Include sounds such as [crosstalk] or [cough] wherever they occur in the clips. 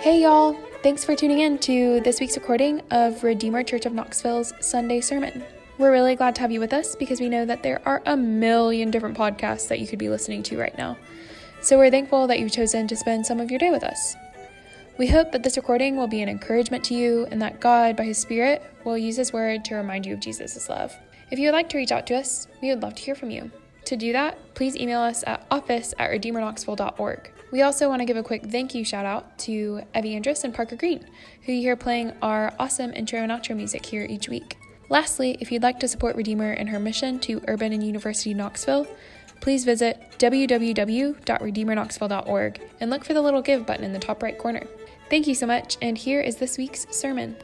Hey, y'all. Thanks for tuning in to this week's recording of Redeemer Church of Knoxville's Sunday Sermon. We're really glad to have you with us because we know that there are a million different podcasts that you could be listening to right now. So we're thankful that you've chosen to spend some of your day with us. We hope that this recording will be an encouragement to you and that God, by His Spirit, will use His word to remind you of Jesus' love. If you would like to reach out to us, we would love to hear from you. To do that, please email us at office at redeemerknoxville.org. We also want to give a quick thank you shout out to Evie Andrus and Parker Green, who you hear playing our awesome intro and outro music here each week. Lastly, if you'd like to support Redeemer in her mission to Urban and University Knoxville, please visit www.redeemerknoxville.org and look for the little give button in the top right corner. Thank you so much, and here is this week's sermon.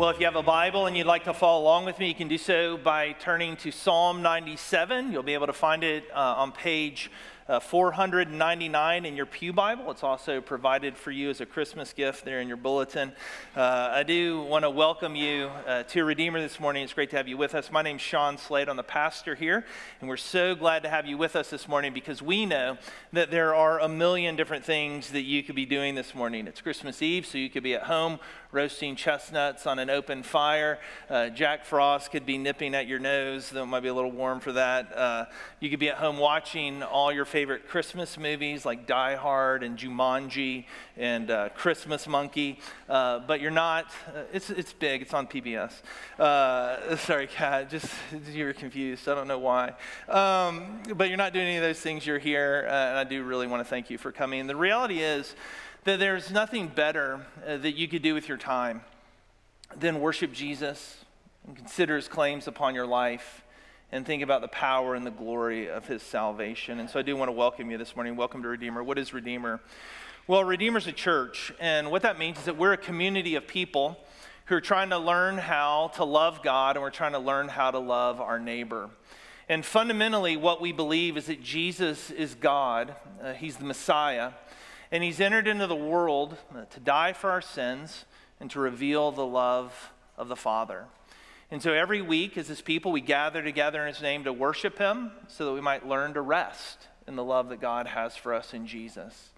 Well, if you have a Bible and you'd like to follow along with me, you can do so by turning to Psalm 97. You'll be able to find it uh, on page uh, 499 in your Pew Bible. It's also provided for you as a Christmas gift there in your bulletin. Uh, I do want to welcome you uh, to Redeemer this morning. It's great to have you with us. My name's Shawn Slate. I'm the pastor here, and we're so glad to have you with us this morning because we know that there are a million different things that you could be doing this morning. It's Christmas Eve, so you could be at home roasting chestnuts on an open fire. Uh, Jack Frost could be nipping at your nose, though it might be a little warm for that. Uh, you could be at home watching all your favorite Christmas movies like Die Hard and Jumanji and uh, Christmas Monkey, uh, but you're not. Uh, it's, it's big, it's on PBS. Uh, [laughs] sorry, [laughs] Kat, just you were confused. I don't know why. Um, but you're not doing any of those things. You're here, and I do really want to thank you for coming. The reality is, that there's nothing better uh, that you could do with your time than worship Jesus and consider his claims upon your life and think about the power and the glory of his salvation. And so I do want to welcome you this morning. Welcome to Redeemer. What is Redeemer? Well, Redeemer's a church, and what that means is that we're a community of people who are trying to learn how to love God and we're trying to learn how to love our neighbor. And fundamentally, what we believe is that Jesus is God, uh, He's the Messiah, and he's entered into the world uh, to die for our sins and to reveal the love of the Father. And so every week, as his people, we gather together in his name to worship him so that we might learn to rest in the love that God has for us in Jesus.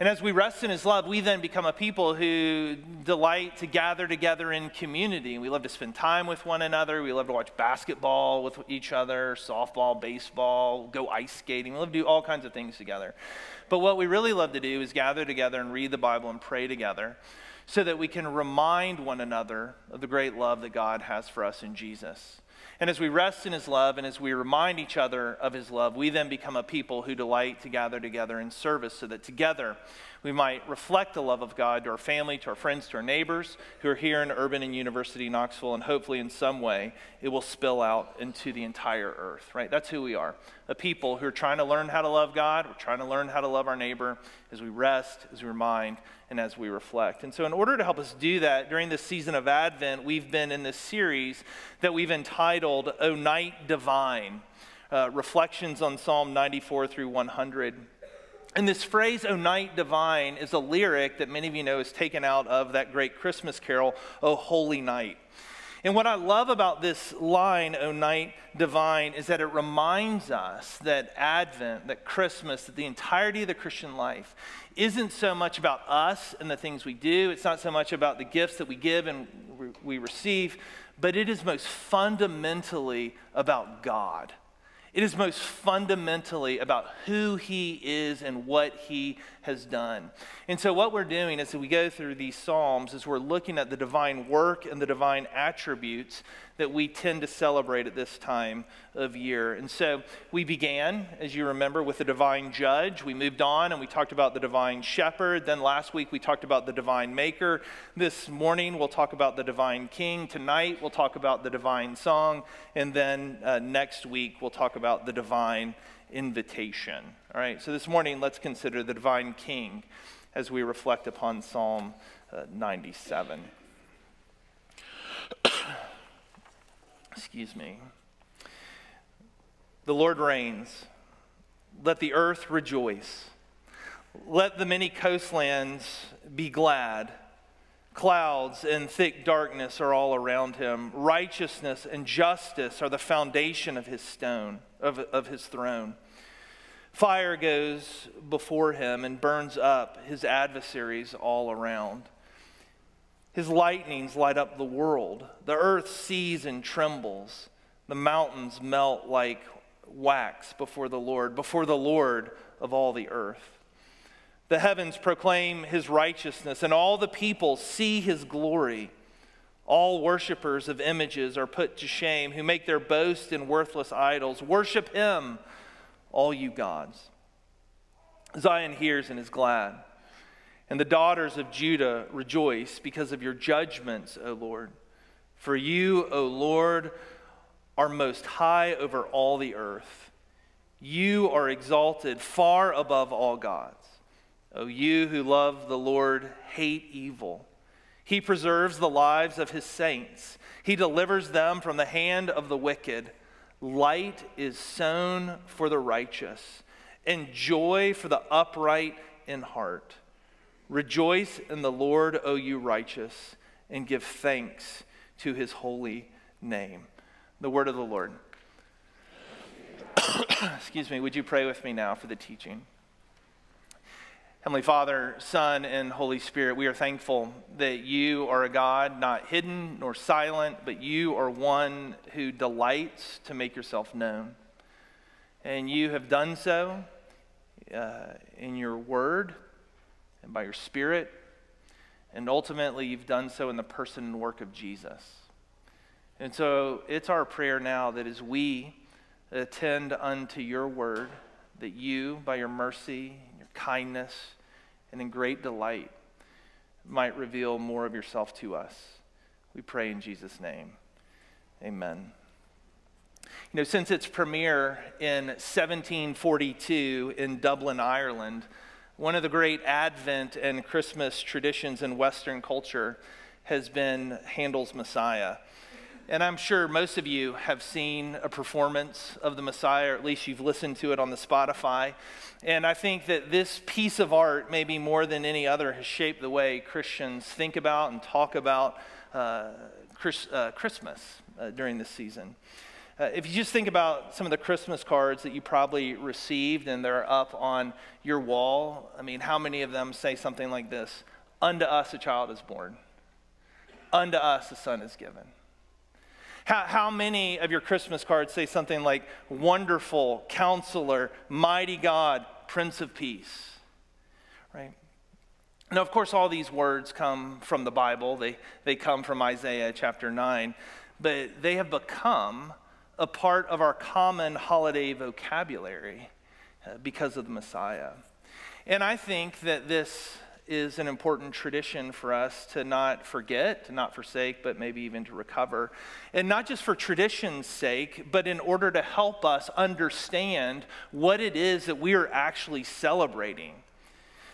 And as we rest in his love, we then become a people who delight to gather together in community. We love to spend time with one another. We love to watch basketball with each other, softball, baseball, go ice skating. We love to do all kinds of things together. But what we really love to do is gather together and read the Bible and pray together so that we can remind one another of the great love that God has for us in Jesus. And as we rest in his love and as we remind each other of his love, we then become a people who delight to gather together in service so that together we might reflect the love of God to our family, to our friends, to our neighbors who are here in Urban and University Knoxville, and hopefully in some way it will spill out into the entire earth, right? That's who we are. A people who are trying to learn how to love God, we're trying to learn how to love our neighbor as we rest, as we remind, and as we reflect. And so, in order to help us do that, during this season of Advent, we've been in this series that we've entitled O Night Divine. Uh, reflections on Psalm 94 through 100. And this phrase, O night divine, is a lyric that many of you know is taken out of that great Christmas carol, O holy night. And what I love about this line, O night divine, is that it reminds us that Advent, that Christmas, that the entirety of the Christian life isn't so much about us and the things we do. It's not so much about the gifts that we give and we receive, but it is most fundamentally about God it is most fundamentally about who he is and what he has done. And so, what we're doing as we go through these Psalms is we're looking at the divine work and the divine attributes that we tend to celebrate at this time of year. And so we began, as you remember, with the divine judge. We moved on and we talked about the divine shepherd. Then last week we talked about the divine maker. This morning we'll talk about the divine king. Tonight we'll talk about the divine song. And then uh, next week we'll talk about the divine invitation. All right, so this morning let's consider the divine king as we reflect upon Psalm uh, 97. [coughs] Excuse me. The Lord reigns. Let the earth rejoice. Let the many coastlands be glad. Clouds and thick darkness are all around him. Righteousness and justice are the foundation of his stone, of, of his throne. Fire goes before him and burns up his adversaries all around. His lightnings light up the world. The earth sees and trembles. The mountains melt like wax before the Lord, before the Lord of all the earth. The heavens proclaim his righteousness, and all the people see his glory. All worshippers of images are put to shame, who make their boast in worthless idols. Worship him, all you gods. Zion hears and is glad, and the daughters of Judah rejoice because of your judgments, O Lord. For you, O Lord, are most high over all the earth. You are exalted far above all gods. O you who love the Lord, hate evil. He preserves the lives of his saints. He delivers them from the hand of the wicked. Light is sown for the righteous, and joy for the upright in heart. Rejoice in the Lord, O you righteous, and give thanks to his holy name. The word of the Lord. [coughs] Excuse me, would you pray with me now for the teaching? Heavenly Father, Son, and Holy Spirit, we are thankful that you are a God not hidden nor silent, but you are one who delights to make yourself known. And you have done so uh, in your word and by your Spirit. And ultimately, you've done so in the person and work of Jesus. And so it's our prayer now that as we attend unto your word, that you, by your mercy, kindness, and in great delight might reveal more of yourself to us. We pray in Jesus' name. Amen. You know, since its premiere in 1742 in Dublin, Ireland, one of the great Advent and Christmas traditions in Western culture has been Handel's Messiah. And I'm sure most of you have seen a performance of the Messiah, or at least you've listened to it on the Spotify. And I think that this piece of art, maybe more than any other, has shaped the way Christians think about and talk about uh, Chris, uh, Christmas uh, during this season. Uh, if you just think about some of the Christmas cards that you probably received and they're up on your wall, I mean, how many of them say something like this Unto us a child is born, unto us a son is given. How, how many of your Christmas cards say something like, Wonderful, Counselor, Mighty God, Prince of Peace? Right? Now, of course, all these words come from the Bible, they, they come from Isaiah chapter 9, but they have become a part of our common holiday vocabulary uh, because of the Messiah. And I think that this is an important tradition for us to not forget, to not forsake, but maybe even to recover. And not just for tradition's sake, but in order to help us understand what it is that we are actually celebrating.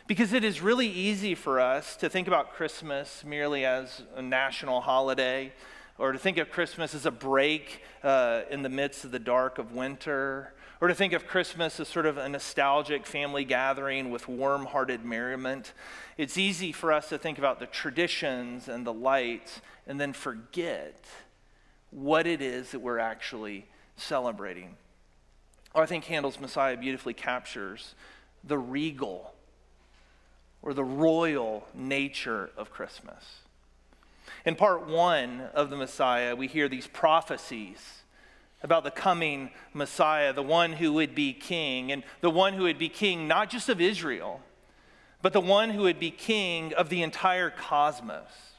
Because it is really easy for us to think about Christmas merely as a national holiday, or to think of Christmas as a break uh, in the midst of the dark of winter, or to think of Christmas as sort of a nostalgic family gathering with warm hearted merriment. It's easy for us to think about the traditions and the lights and then forget what it is that we're actually celebrating. Or I think Handel's Messiah beautifully captures the regal or the royal nature of Christmas. In part one of the Messiah, we hear these prophecies about the coming Messiah, the one who would be king, and the one who would be king not just of Israel, but the one who would be king of the entire cosmos.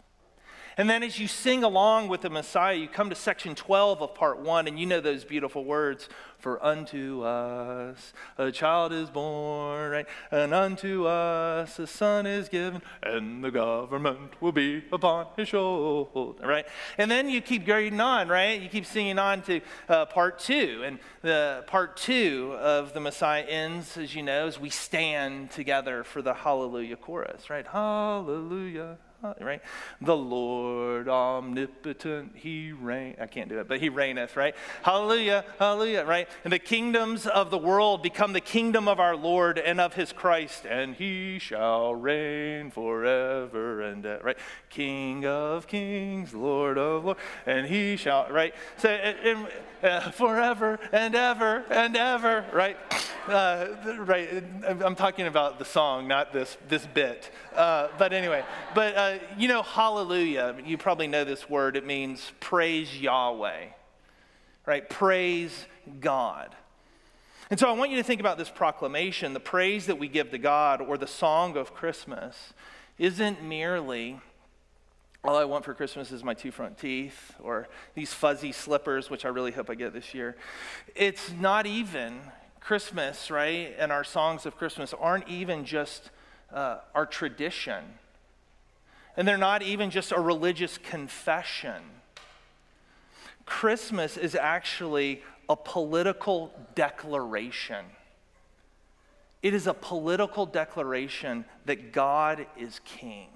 And then as you sing along with the Messiah, you come to section 12 of part one, and you know those beautiful words For unto us a child is born, right? And unto us a son is given, and the government will be upon his shoulder, right? And then you keep going on, right? You keep singing on to uh, part two. And the part two of the Messiah ends, as you know, as we stand together for the hallelujah chorus, right? Hallelujah right? The Lord omnipotent, he reign. I can't do it, but he reigneth, right? Hallelujah, hallelujah, right? And the kingdoms of the world become the kingdom of our Lord and of his Christ, and he shall reign forever and ever, right? King of kings, Lord of lords, and he shall, right? So, uh, forever and ever and ever, right? Uh, right, I'm talking about the song, not this, this bit. Uh, but anyway, but uh, you know, hallelujah, you probably know this word. It means praise Yahweh, right? Praise God. And so I want you to think about this proclamation. The praise that we give to God or the song of Christmas isn't merely all I want for Christmas is my two front teeth or these fuzzy slippers, which I really hope I get this year. It's not even Christmas, right? And our songs of Christmas aren't even just uh, our tradition. And they're not even just a religious confession. Christmas is actually a political declaration. It is a political declaration that God is king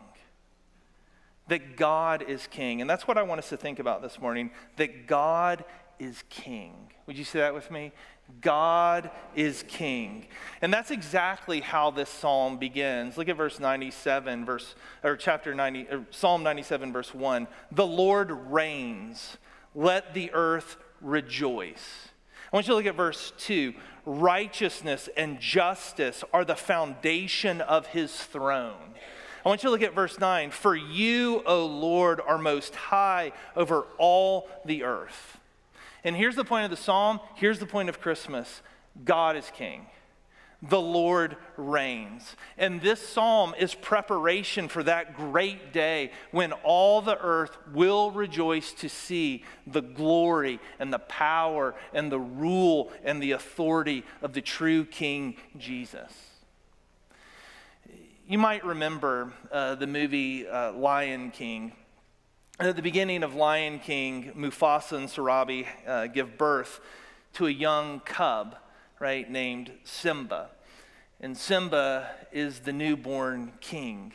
that God is king. And that's what I want us to think about this morning that God is king. Would you say that with me? God is king. And that's exactly how this psalm begins. Look at verse 97, verse, or chapter 90, or Psalm 97, verse 1. The Lord reigns, let the earth rejoice. I want you to look at verse 2. Righteousness and justice are the foundation of his throne. I want you to look at verse 9. For you, O Lord, are most high over all the earth. And here's the point of the psalm. Here's the point of Christmas God is king. The Lord reigns. And this psalm is preparation for that great day when all the earth will rejoice to see the glory and the power and the rule and the authority of the true King Jesus you might remember uh, the movie uh, Lion King. At the beginning of Lion King, Mufasa and Sarabi uh, give birth to a young cub, right, named Simba. And Simba is the newborn king,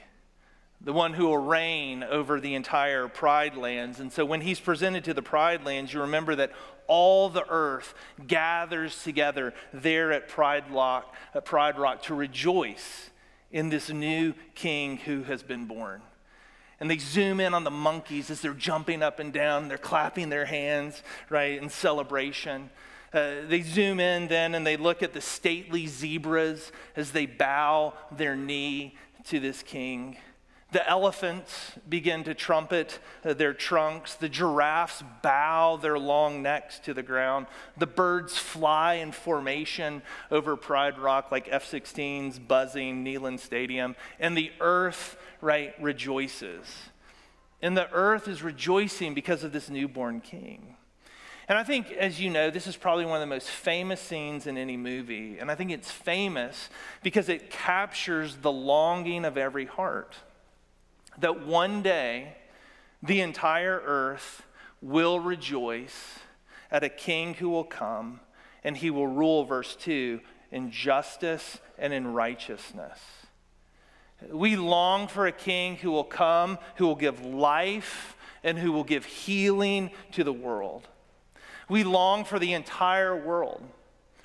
the one who will reign over the entire Pride Lands. And so when he's presented to the Pride Lands, you remember that all the earth gathers together there at Pride, at Pride Rock to rejoice in this new king who has been born. And they zoom in on the monkeys as they're jumping up and down, they're clapping their hands, right, in celebration. Uh, they zoom in then and they look at the stately zebras as they bow their knee to this king. The elephants begin to trumpet their trunks. The giraffes bow their long necks to the ground. The birds fly in formation over Pride Rock like F 16s buzzing Neyland Stadium. And the earth, right, rejoices. And the earth is rejoicing because of this newborn king. And I think, as you know, this is probably one of the most famous scenes in any movie. And I think it's famous because it captures the longing of every heart that one day the entire earth will rejoice at a king who will come and he will rule, verse 2, in justice and in righteousness. We long for a king who will come, who will give life, and who will give healing to the world. We long for the entire world,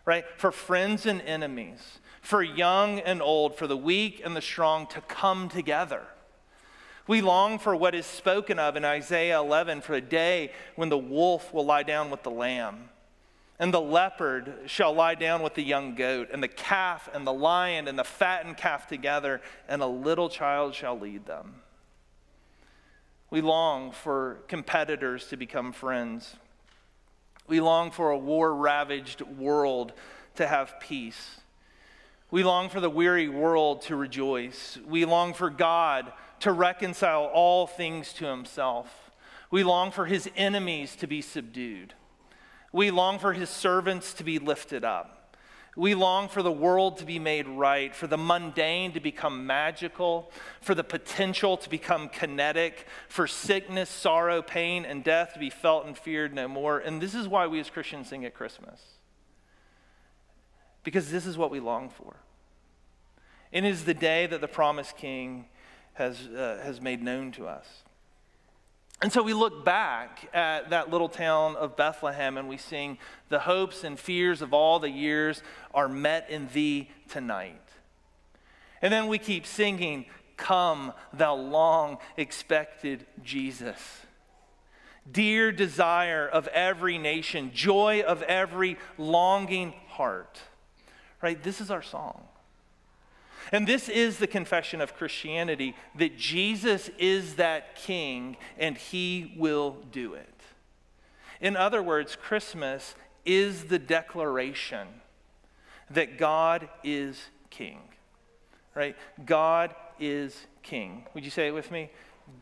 right? For friends and enemies, for young and old, for the weak and the strong to come together we long for what is spoken of in Isaiah 11 for a day when the wolf will lie down with the lamb, and the leopard shall lie down with the young goat, and the calf and the lion and the fattened calf together, and a little child shall lead them. We long for competitors to become friends. We long for a war ravaged world to have peace. We long for the weary world to rejoice. We long for God to reconcile all things to himself. We long for his enemies to be subdued. We long for his servants to be lifted up. We long for the world to be made right, for the mundane to become magical, for the potential to become kinetic, for sickness, sorrow, pain, and death to be felt and feared no more. And this is why we as Christians sing at Christmas. Because this is what we long for. It is the day that the promised king has, uh, has made known to us. And so we look back at that little town of Bethlehem and we sing, The hopes and fears of all the years are met in thee tonight. And then we keep singing, Come, thou long expected Jesus. Dear desire of every nation, joy of every longing heart. right? This is our song. And this is the confession of Christianity that Jesus is that king and he will do it. In other words, Christmas is the declaration that God is king, right? God is king. Would you say it with me?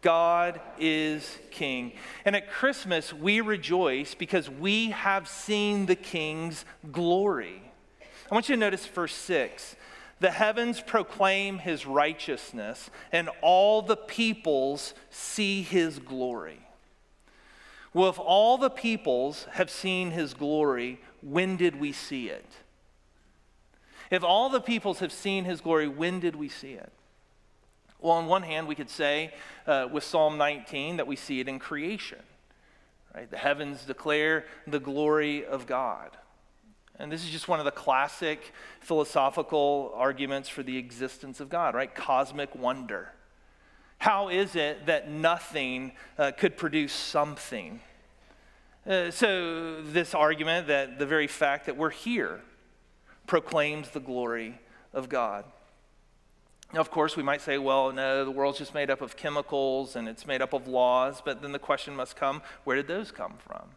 God is king. And at Christmas, we rejoice because we have seen the king's glory. I want you to notice verse 6. The heavens proclaim his righteousness, and all the peoples see his glory. Well, if all the peoples have seen his glory, when did we see it? If all the peoples have seen his glory, when did we see it? Well, on one hand, we could say uh, with Psalm 19 that we see it in creation. Right? The heavens declare the glory of God. And this is just one of the classic philosophical arguments for the existence of God, right? Cosmic wonder. How is it that nothing uh, could produce something? Uh, so, this argument that the very fact that we're here proclaims the glory of God. Now, of course, we might say, well, no, the world's just made up of chemicals and it's made up of laws, but then the question must come where did those come from?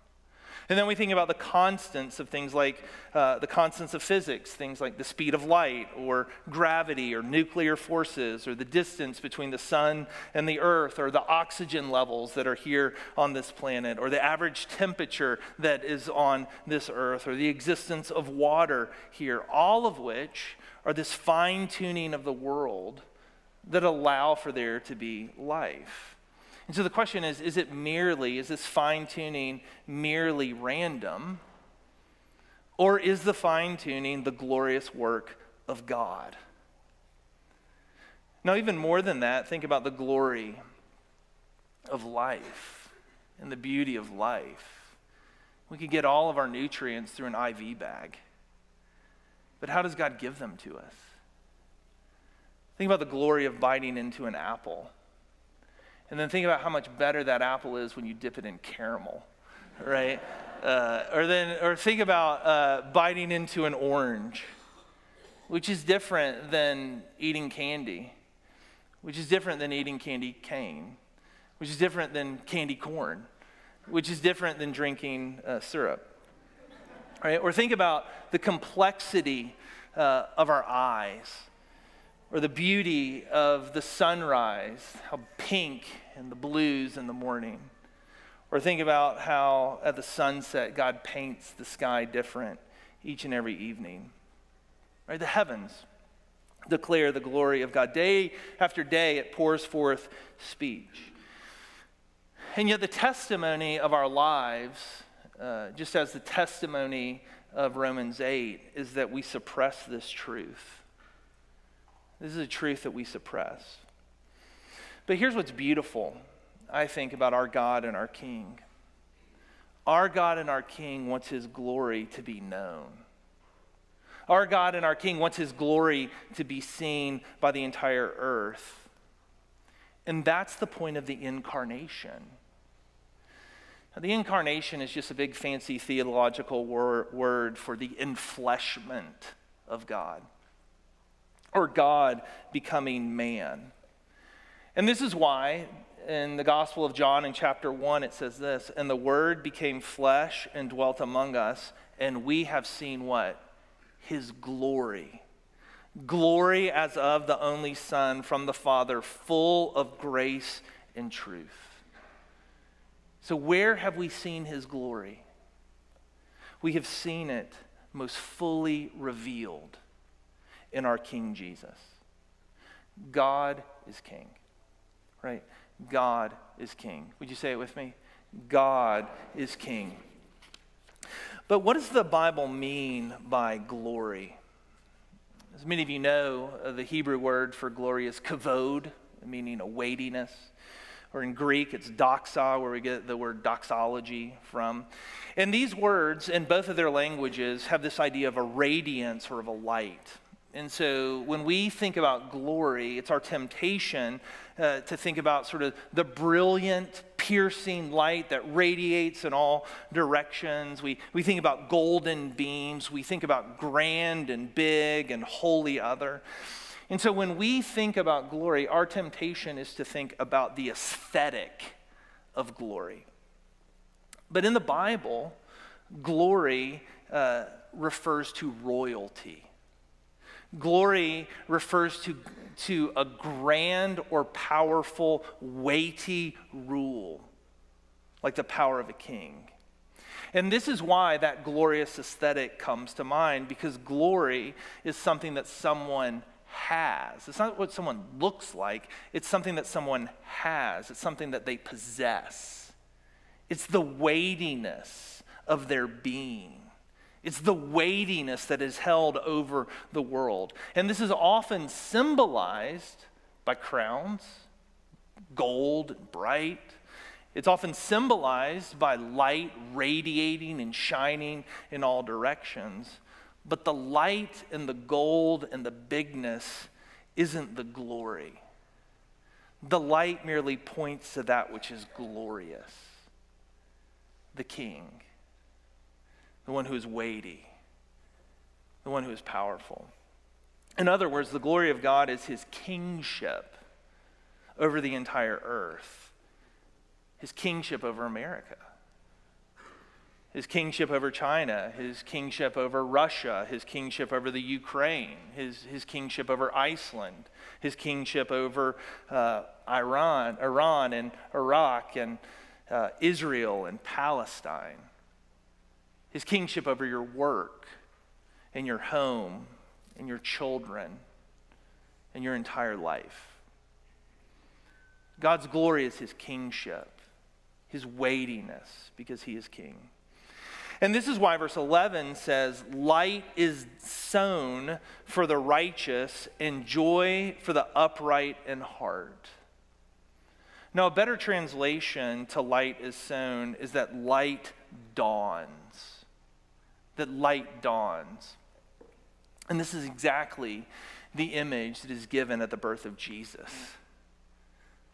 And then we think about the constants of things like uh, the constants of physics, things like the speed of light or gravity or nuclear forces or the distance between the sun and the earth or the oxygen levels that are here on this planet or the average temperature that is on this earth or the existence of water here, all of which are this fine tuning of the world that allow for there to be life. And so the question is is it merely, is this fine tuning merely random? Or is the fine tuning the glorious work of God? Now, even more than that, think about the glory of life and the beauty of life. We could get all of our nutrients through an IV bag. But how does God give them to us? Think about the glory of biting into an apple and then think about how much better that apple is when you dip it in caramel, right? Uh, or then, or think about uh, biting into an orange, which is different than eating candy, which is different than eating candy cane, which is different than candy corn, which is different than drinking uh, syrup. Right? Or think about the complexity uh, of our eyes or the beauty of the sunrise, how pink and the blues in the morning. Or think about how at the sunset God paints the sky different each and every evening. Right? The heavens declare the glory of God. Day after day, it pours forth speech. And yet, the testimony of our lives, uh, just as the testimony of Romans 8, is that we suppress this truth. This is a truth that we suppress. But here's what's beautiful, I think, about our God and our King. Our God and our King wants his glory to be known. Our God and our King wants his glory to be seen by the entire earth. And that's the point of the incarnation. Now, the incarnation is just a big fancy theological wor- word for the enfleshment of God or God becoming man. And this is why in the Gospel of John in chapter 1 it says this And the Word became flesh and dwelt among us, and we have seen what? His glory. Glory as of the only Son from the Father, full of grace and truth. So, where have we seen His glory? We have seen it most fully revealed in our King Jesus. God is King, right? God is King. Would you say it with me? God is King. But what does the Bible mean by glory? As many of you know, uh, the Hebrew word for glory is kavod, meaning a weightiness. Or in Greek, it's doxa, where we get the word doxology from. And these words, in both of their languages, have this idea of a radiance or of a light. And so when we think about glory, it's our temptation uh, to think about sort of the brilliant, piercing light that radiates in all directions. We, we think about golden beams. We think about grand and big and holy other. And so when we think about glory, our temptation is to think about the aesthetic of glory. But in the Bible, glory uh, refers to royalty. Glory refers to, to a grand or powerful, weighty rule, like the power of a king. And this is why that glorious aesthetic comes to mind, because glory is something that someone has. It's not what someone looks like, it's something that someone has, it's something that they possess. It's the weightiness of their being. It's the weightiness that is held over the world. And this is often symbolized by crowns, gold and bright. It's often symbolized by light radiating and shining in all directions. But the light and the gold and the bigness isn't the glory. The light merely points to that which is glorious the King the one who is weighty, the one who is powerful. In other words, the glory of God is his kingship over the entire earth, his kingship over America, his kingship over China, his kingship over Russia, his kingship over the Ukraine, his, his kingship over Iceland, his kingship over uh, Iran, Iran and Iraq and uh, Israel and Palestine his kingship over your work and your home and your children and your entire life. God's glory is his kingship, his weightiness, because he is king. And this is why verse 11 says, Light is sown for the righteous, and joy for the upright in heart. Now, a better translation to light is sown is that light dawns that light dawns. And this is exactly the image that is given at the birth of Jesus.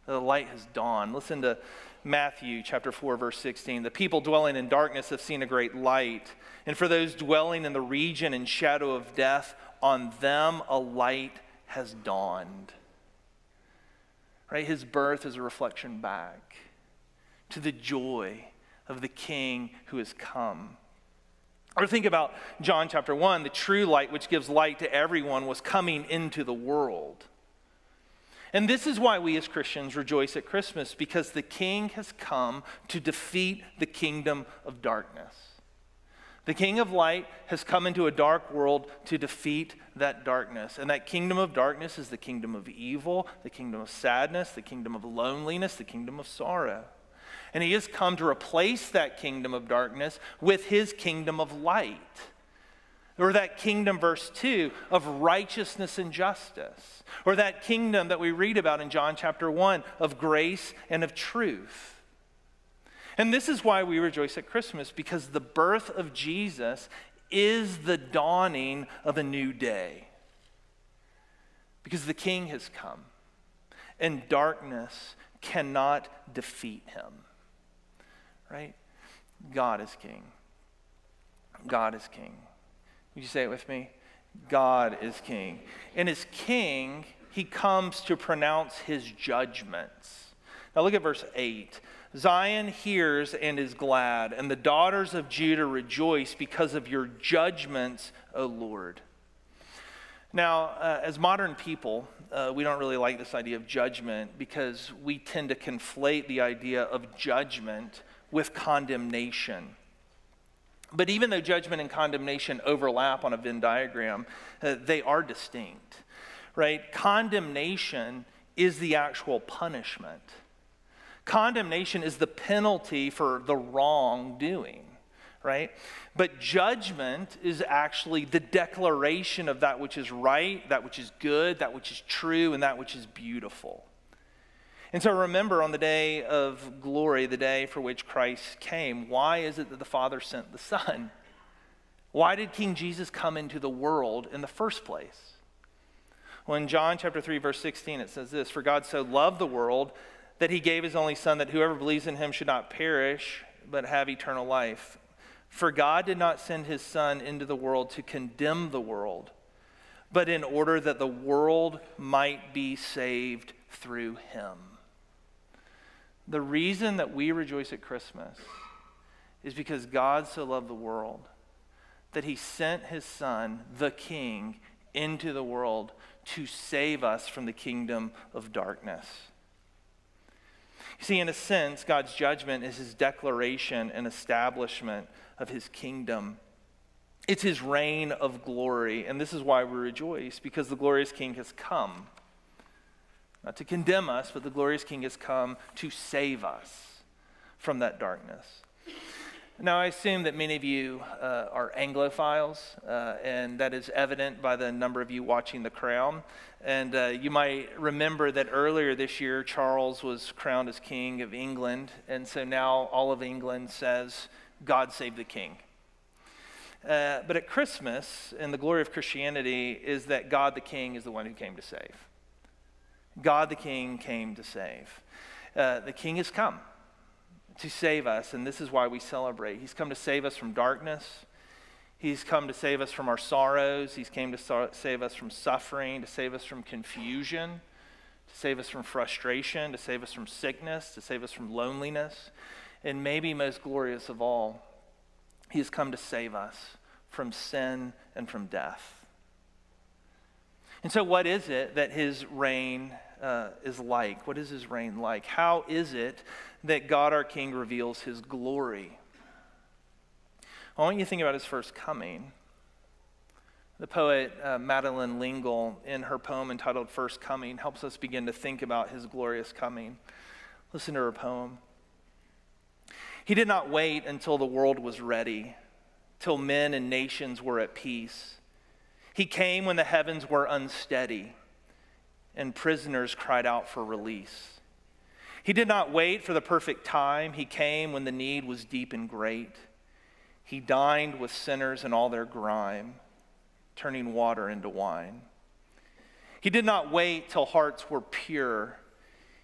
The light has dawned. Listen to Matthew chapter 4 verse 16. The people dwelling in darkness have seen a great light, and for those dwelling in the region and shadow of death, on them a light has dawned. Right? His birth is a reflection back to the joy of the king who has come. Or think about John chapter 1 the true light, which gives light to everyone, was coming into the world. And this is why we as Christians rejoice at Christmas, because the King has come to defeat the kingdom of darkness. The King of light has come into a dark world to defeat that darkness. And that kingdom of darkness is the kingdom of evil, the kingdom of sadness, the kingdom of loneliness, the kingdom of sorrow. And he has come to replace that kingdom of darkness with his kingdom of light. Or that kingdom, verse 2, of righteousness and justice. Or that kingdom that we read about in John chapter 1 of grace and of truth. And this is why we rejoice at Christmas, because the birth of Jesus is the dawning of a new day. Because the king has come, and darkness cannot defeat him right? God is king. God is king. Would you say it with me? God is king. And as king, he comes to pronounce his judgments. Now look at verse 8. Zion hears and is glad, and the daughters of Judah rejoice because of your judgments, O Lord. Now, uh, as modern people, uh, we don't really like this idea of judgment because we tend to conflate the idea of judgment with condemnation. But even though judgment and condemnation overlap on a Venn diagram, uh, they are distinct, right? Condemnation is the actual punishment. Condemnation is the penalty for the wrongdoing, right? But judgment is actually the declaration of that which is right, that which is good, that which is true, and that which is beautiful. And so remember on the day of glory, the day for which Christ came, why is it that the Father sent the Son? Why did King Jesus come into the world in the first place? Well, in John chapter 3, verse 16, it says this For God so loved the world that he gave his only Son, that whoever believes in him should not perish, but have eternal life. For God did not send his Son into the world to condemn the world, but in order that the world might be saved through him. The reason that we rejoice at Christmas is because God so loved the world that he sent his Son, the King, into the world to save us from the kingdom of darkness. You see, in a sense, God's judgment is his declaration and establishment of his kingdom. It's his reign of glory, and this is why we rejoice, because the glorious king has come. Not to condemn us, but the glorious king has come to save us from that darkness. Now, I assume that many of you uh, are Anglophiles, uh, and that is evident by the number of you watching The Crown. And uh, you might remember that earlier this year, Charles was crowned as King of England, and so now all of England says, God save the King. Uh, but at Christmas, and the glory of Christianity is that God the King is the one who came to save. God the King came to save. Uh, the King has come to save us, and this is why we celebrate. He's come to save us from darkness. He's come to save us from our sorrows. He's came to save us from suffering, to save us from confusion, to save us from frustration, to save us from sickness, to save us from loneliness. And maybe most glorious of all, He has come to save us from sin and from death. And so, what is it that His reign uh, is like? What is His reign like? How is it that God our King reveals his glory. I want you to think about his first coming. The poet uh, Madeleine L'Engle, in her poem entitled First Coming, helps us begin to think about his glorious coming. Listen to her poem. He did not wait until the world was ready, till men and nations were at peace. He came when the heavens were unsteady and prisoners cried out for release. He did not wait for the perfect time. He came when the need was deep and great. He dined with sinners and all their grime, turning water into wine. He did not wait till hearts were pure.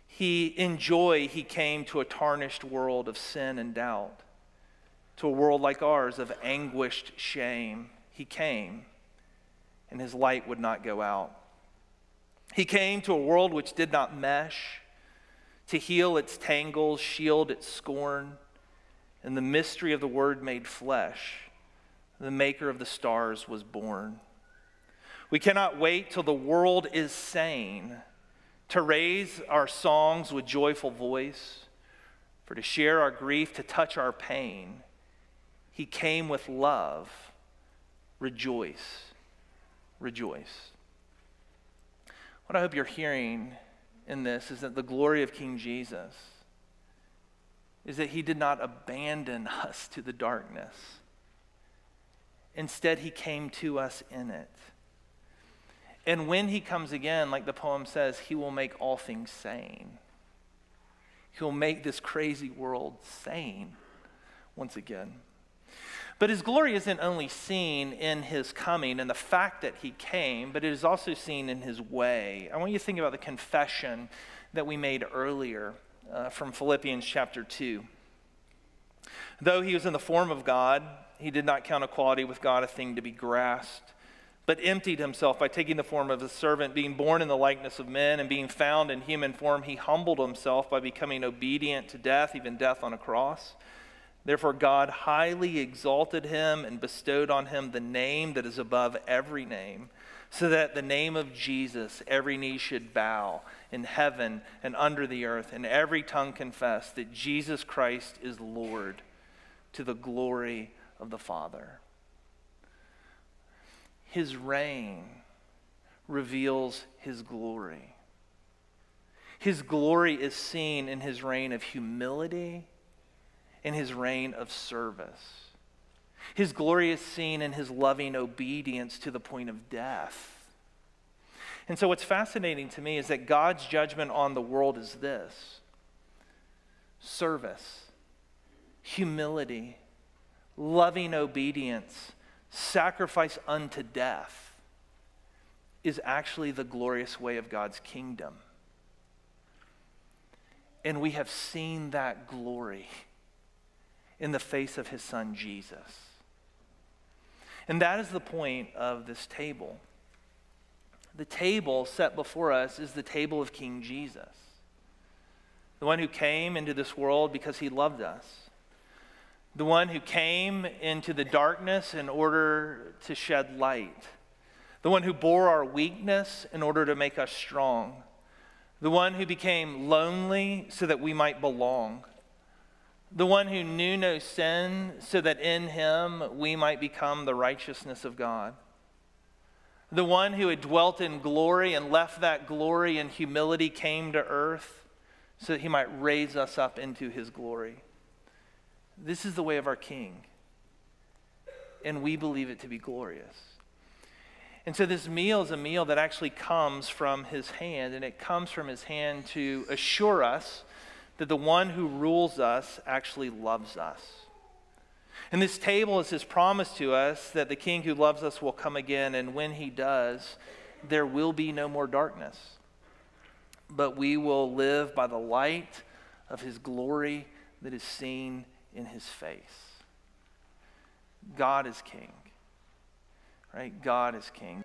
He, in joy, he came to a tarnished world of sin and doubt, to a world like ours of anguished shame. He came, and his light would not go out. He came to a world which did not mesh to heal its tangles, shield its scorn, and the mystery of the Word made flesh, the maker of the stars was born. We cannot wait till the world is sane to raise our songs with joyful voice, for to share our grief, to touch our pain. He came with love. Rejoice, rejoice. What I hope you're hearing in this is that the glory of King Jesus is that he did not abandon [laughs] us to the darkness. Instead, he came to us in it. And when he comes again, like the poem says, he will make all things sane. He'll make this crazy world sane once again. But his glory isn't only seen in his coming and the fact that he came, but it is also seen in his way. I want you to think about the confession that we made earlier uh, from Philippians chapter 2. Though he was in the form of God, he did not count equality with God a thing to be grasped, but emptied himself by taking the form of a servant, being born in the likeness of men, and being found in human form, he humbled himself by becoming obedient to death, even death on a cross. Therefore, God highly exalted him and bestowed on him the name that is above every name, so that the name of Jesus every knee should bow in heaven and under the earth, and every tongue confess that Jesus Christ is Lord to the glory of the Father. His reign reveals his glory. His glory is seen in his reign of humility in his reign of service. His glory is seen in his loving obedience to the point of death. And so, what's fascinating to me is that God's judgment on the world is this service, humility, loving obedience, sacrifice unto death. is actually the glorious way of God's kingdom. And we have seen that glory in the face of his son Jesus. And that is the point of this table. The table set before us is the table of King Jesus, the one who came into this world because he loved us, the one who came into the darkness in order to shed light, the one who bore our weakness in order to make us strong, the one who became lonely so that we might belong the one who knew no sin, so that in him we might become the righteousness of God. The one who had dwelt in glory and left that glory in humility came to earth so that he might raise us up into his glory. This is the way of our King, and we believe it to be glorious. And so, this meal is a meal that actually comes from his hand, and it comes from his hand to assure us that the one who rules us actually loves us. And this table is his promise to us that the king who loves us will come again, and when he does, there will be no more darkness. But we will live by the light of his glory that is seen in his face. God is king. Right? God is king.